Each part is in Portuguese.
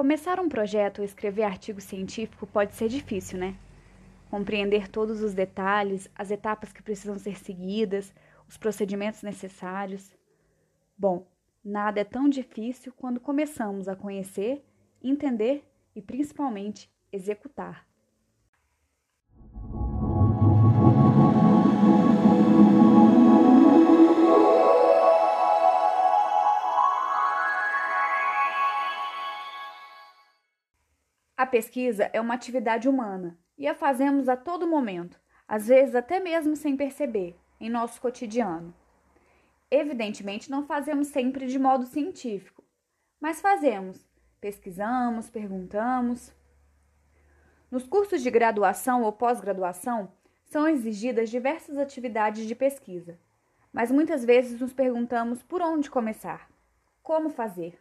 Começar um projeto ou escrever artigo científico pode ser difícil, né? Compreender todos os detalhes, as etapas que precisam ser seguidas, os procedimentos necessários. Bom, nada é tão difícil quando começamos a conhecer, entender e principalmente executar. Pesquisa é uma atividade humana e a fazemos a todo momento, às vezes até mesmo sem perceber, em nosso cotidiano. Evidentemente, não fazemos sempre de modo científico, mas fazemos, pesquisamos, perguntamos. Nos cursos de graduação ou pós-graduação, são exigidas diversas atividades de pesquisa, mas muitas vezes nos perguntamos por onde começar, como fazer.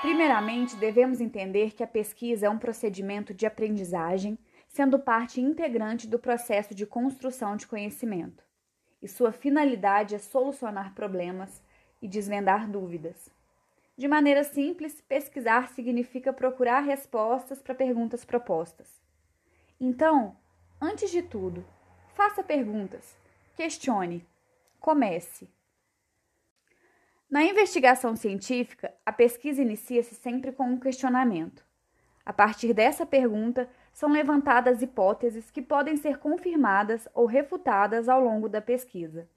Primeiramente, devemos entender que a pesquisa é um procedimento de aprendizagem, sendo parte integrante do processo de construção de conhecimento, e sua finalidade é solucionar problemas e desvendar dúvidas. De maneira simples, pesquisar significa procurar respostas para perguntas propostas. Então, antes de tudo, faça perguntas, questione, comece. Na investigação científica, a pesquisa inicia-se sempre com um questionamento. A partir dessa pergunta, são levantadas hipóteses que podem ser confirmadas ou refutadas ao longo da pesquisa,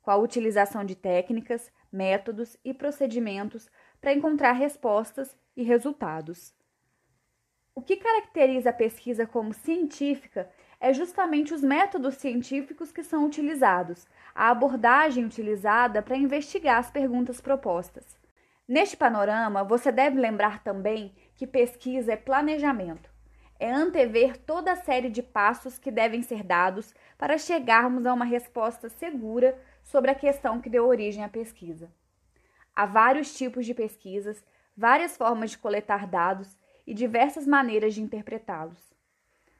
com a utilização de técnicas, métodos e procedimentos para encontrar respostas e resultados. O que caracteriza a pesquisa como científica é justamente os métodos científicos que são utilizados, a abordagem utilizada para investigar as perguntas propostas. Neste panorama, você deve lembrar também que pesquisa é planejamento. É antever toda a série de passos que devem ser dados para chegarmos a uma resposta segura sobre a questão que deu origem à pesquisa. Há vários tipos de pesquisas, várias formas de coletar dados e diversas maneiras de interpretá-los.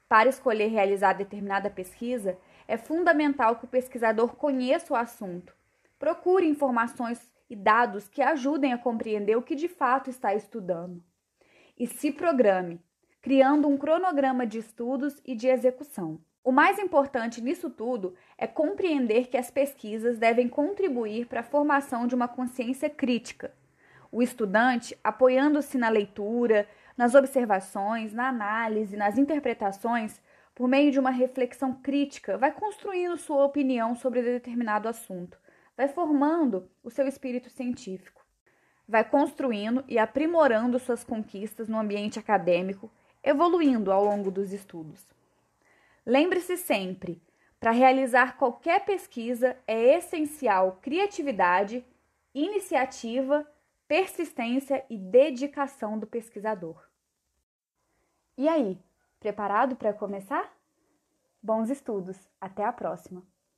Para escolher realizar determinada pesquisa, é fundamental que o pesquisador conheça o assunto, procure informações e dados que ajudem a compreender o que de fato está estudando e se programe, criando um cronograma de estudos e de execução. O mais importante nisso tudo é compreender que as pesquisas devem contribuir para a formação de uma consciência crítica. O estudante, apoiando-se na leitura, nas observações, na análise, nas interpretações, por meio de uma reflexão crítica, vai construindo sua opinião sobre determinado assunto, vai formando o seu espírito científico, vai construindo e aprimorando suas conquistas no ambiente acadêmico, evoluindo ao longo dos estudos. Lembre-se sempre, para realizar qualquer pesquisa é essencial criatividade, iniciativa, persistência e dedicação do pesquisador. E aí, preparado para começar? Bons estudos! Até a próxima!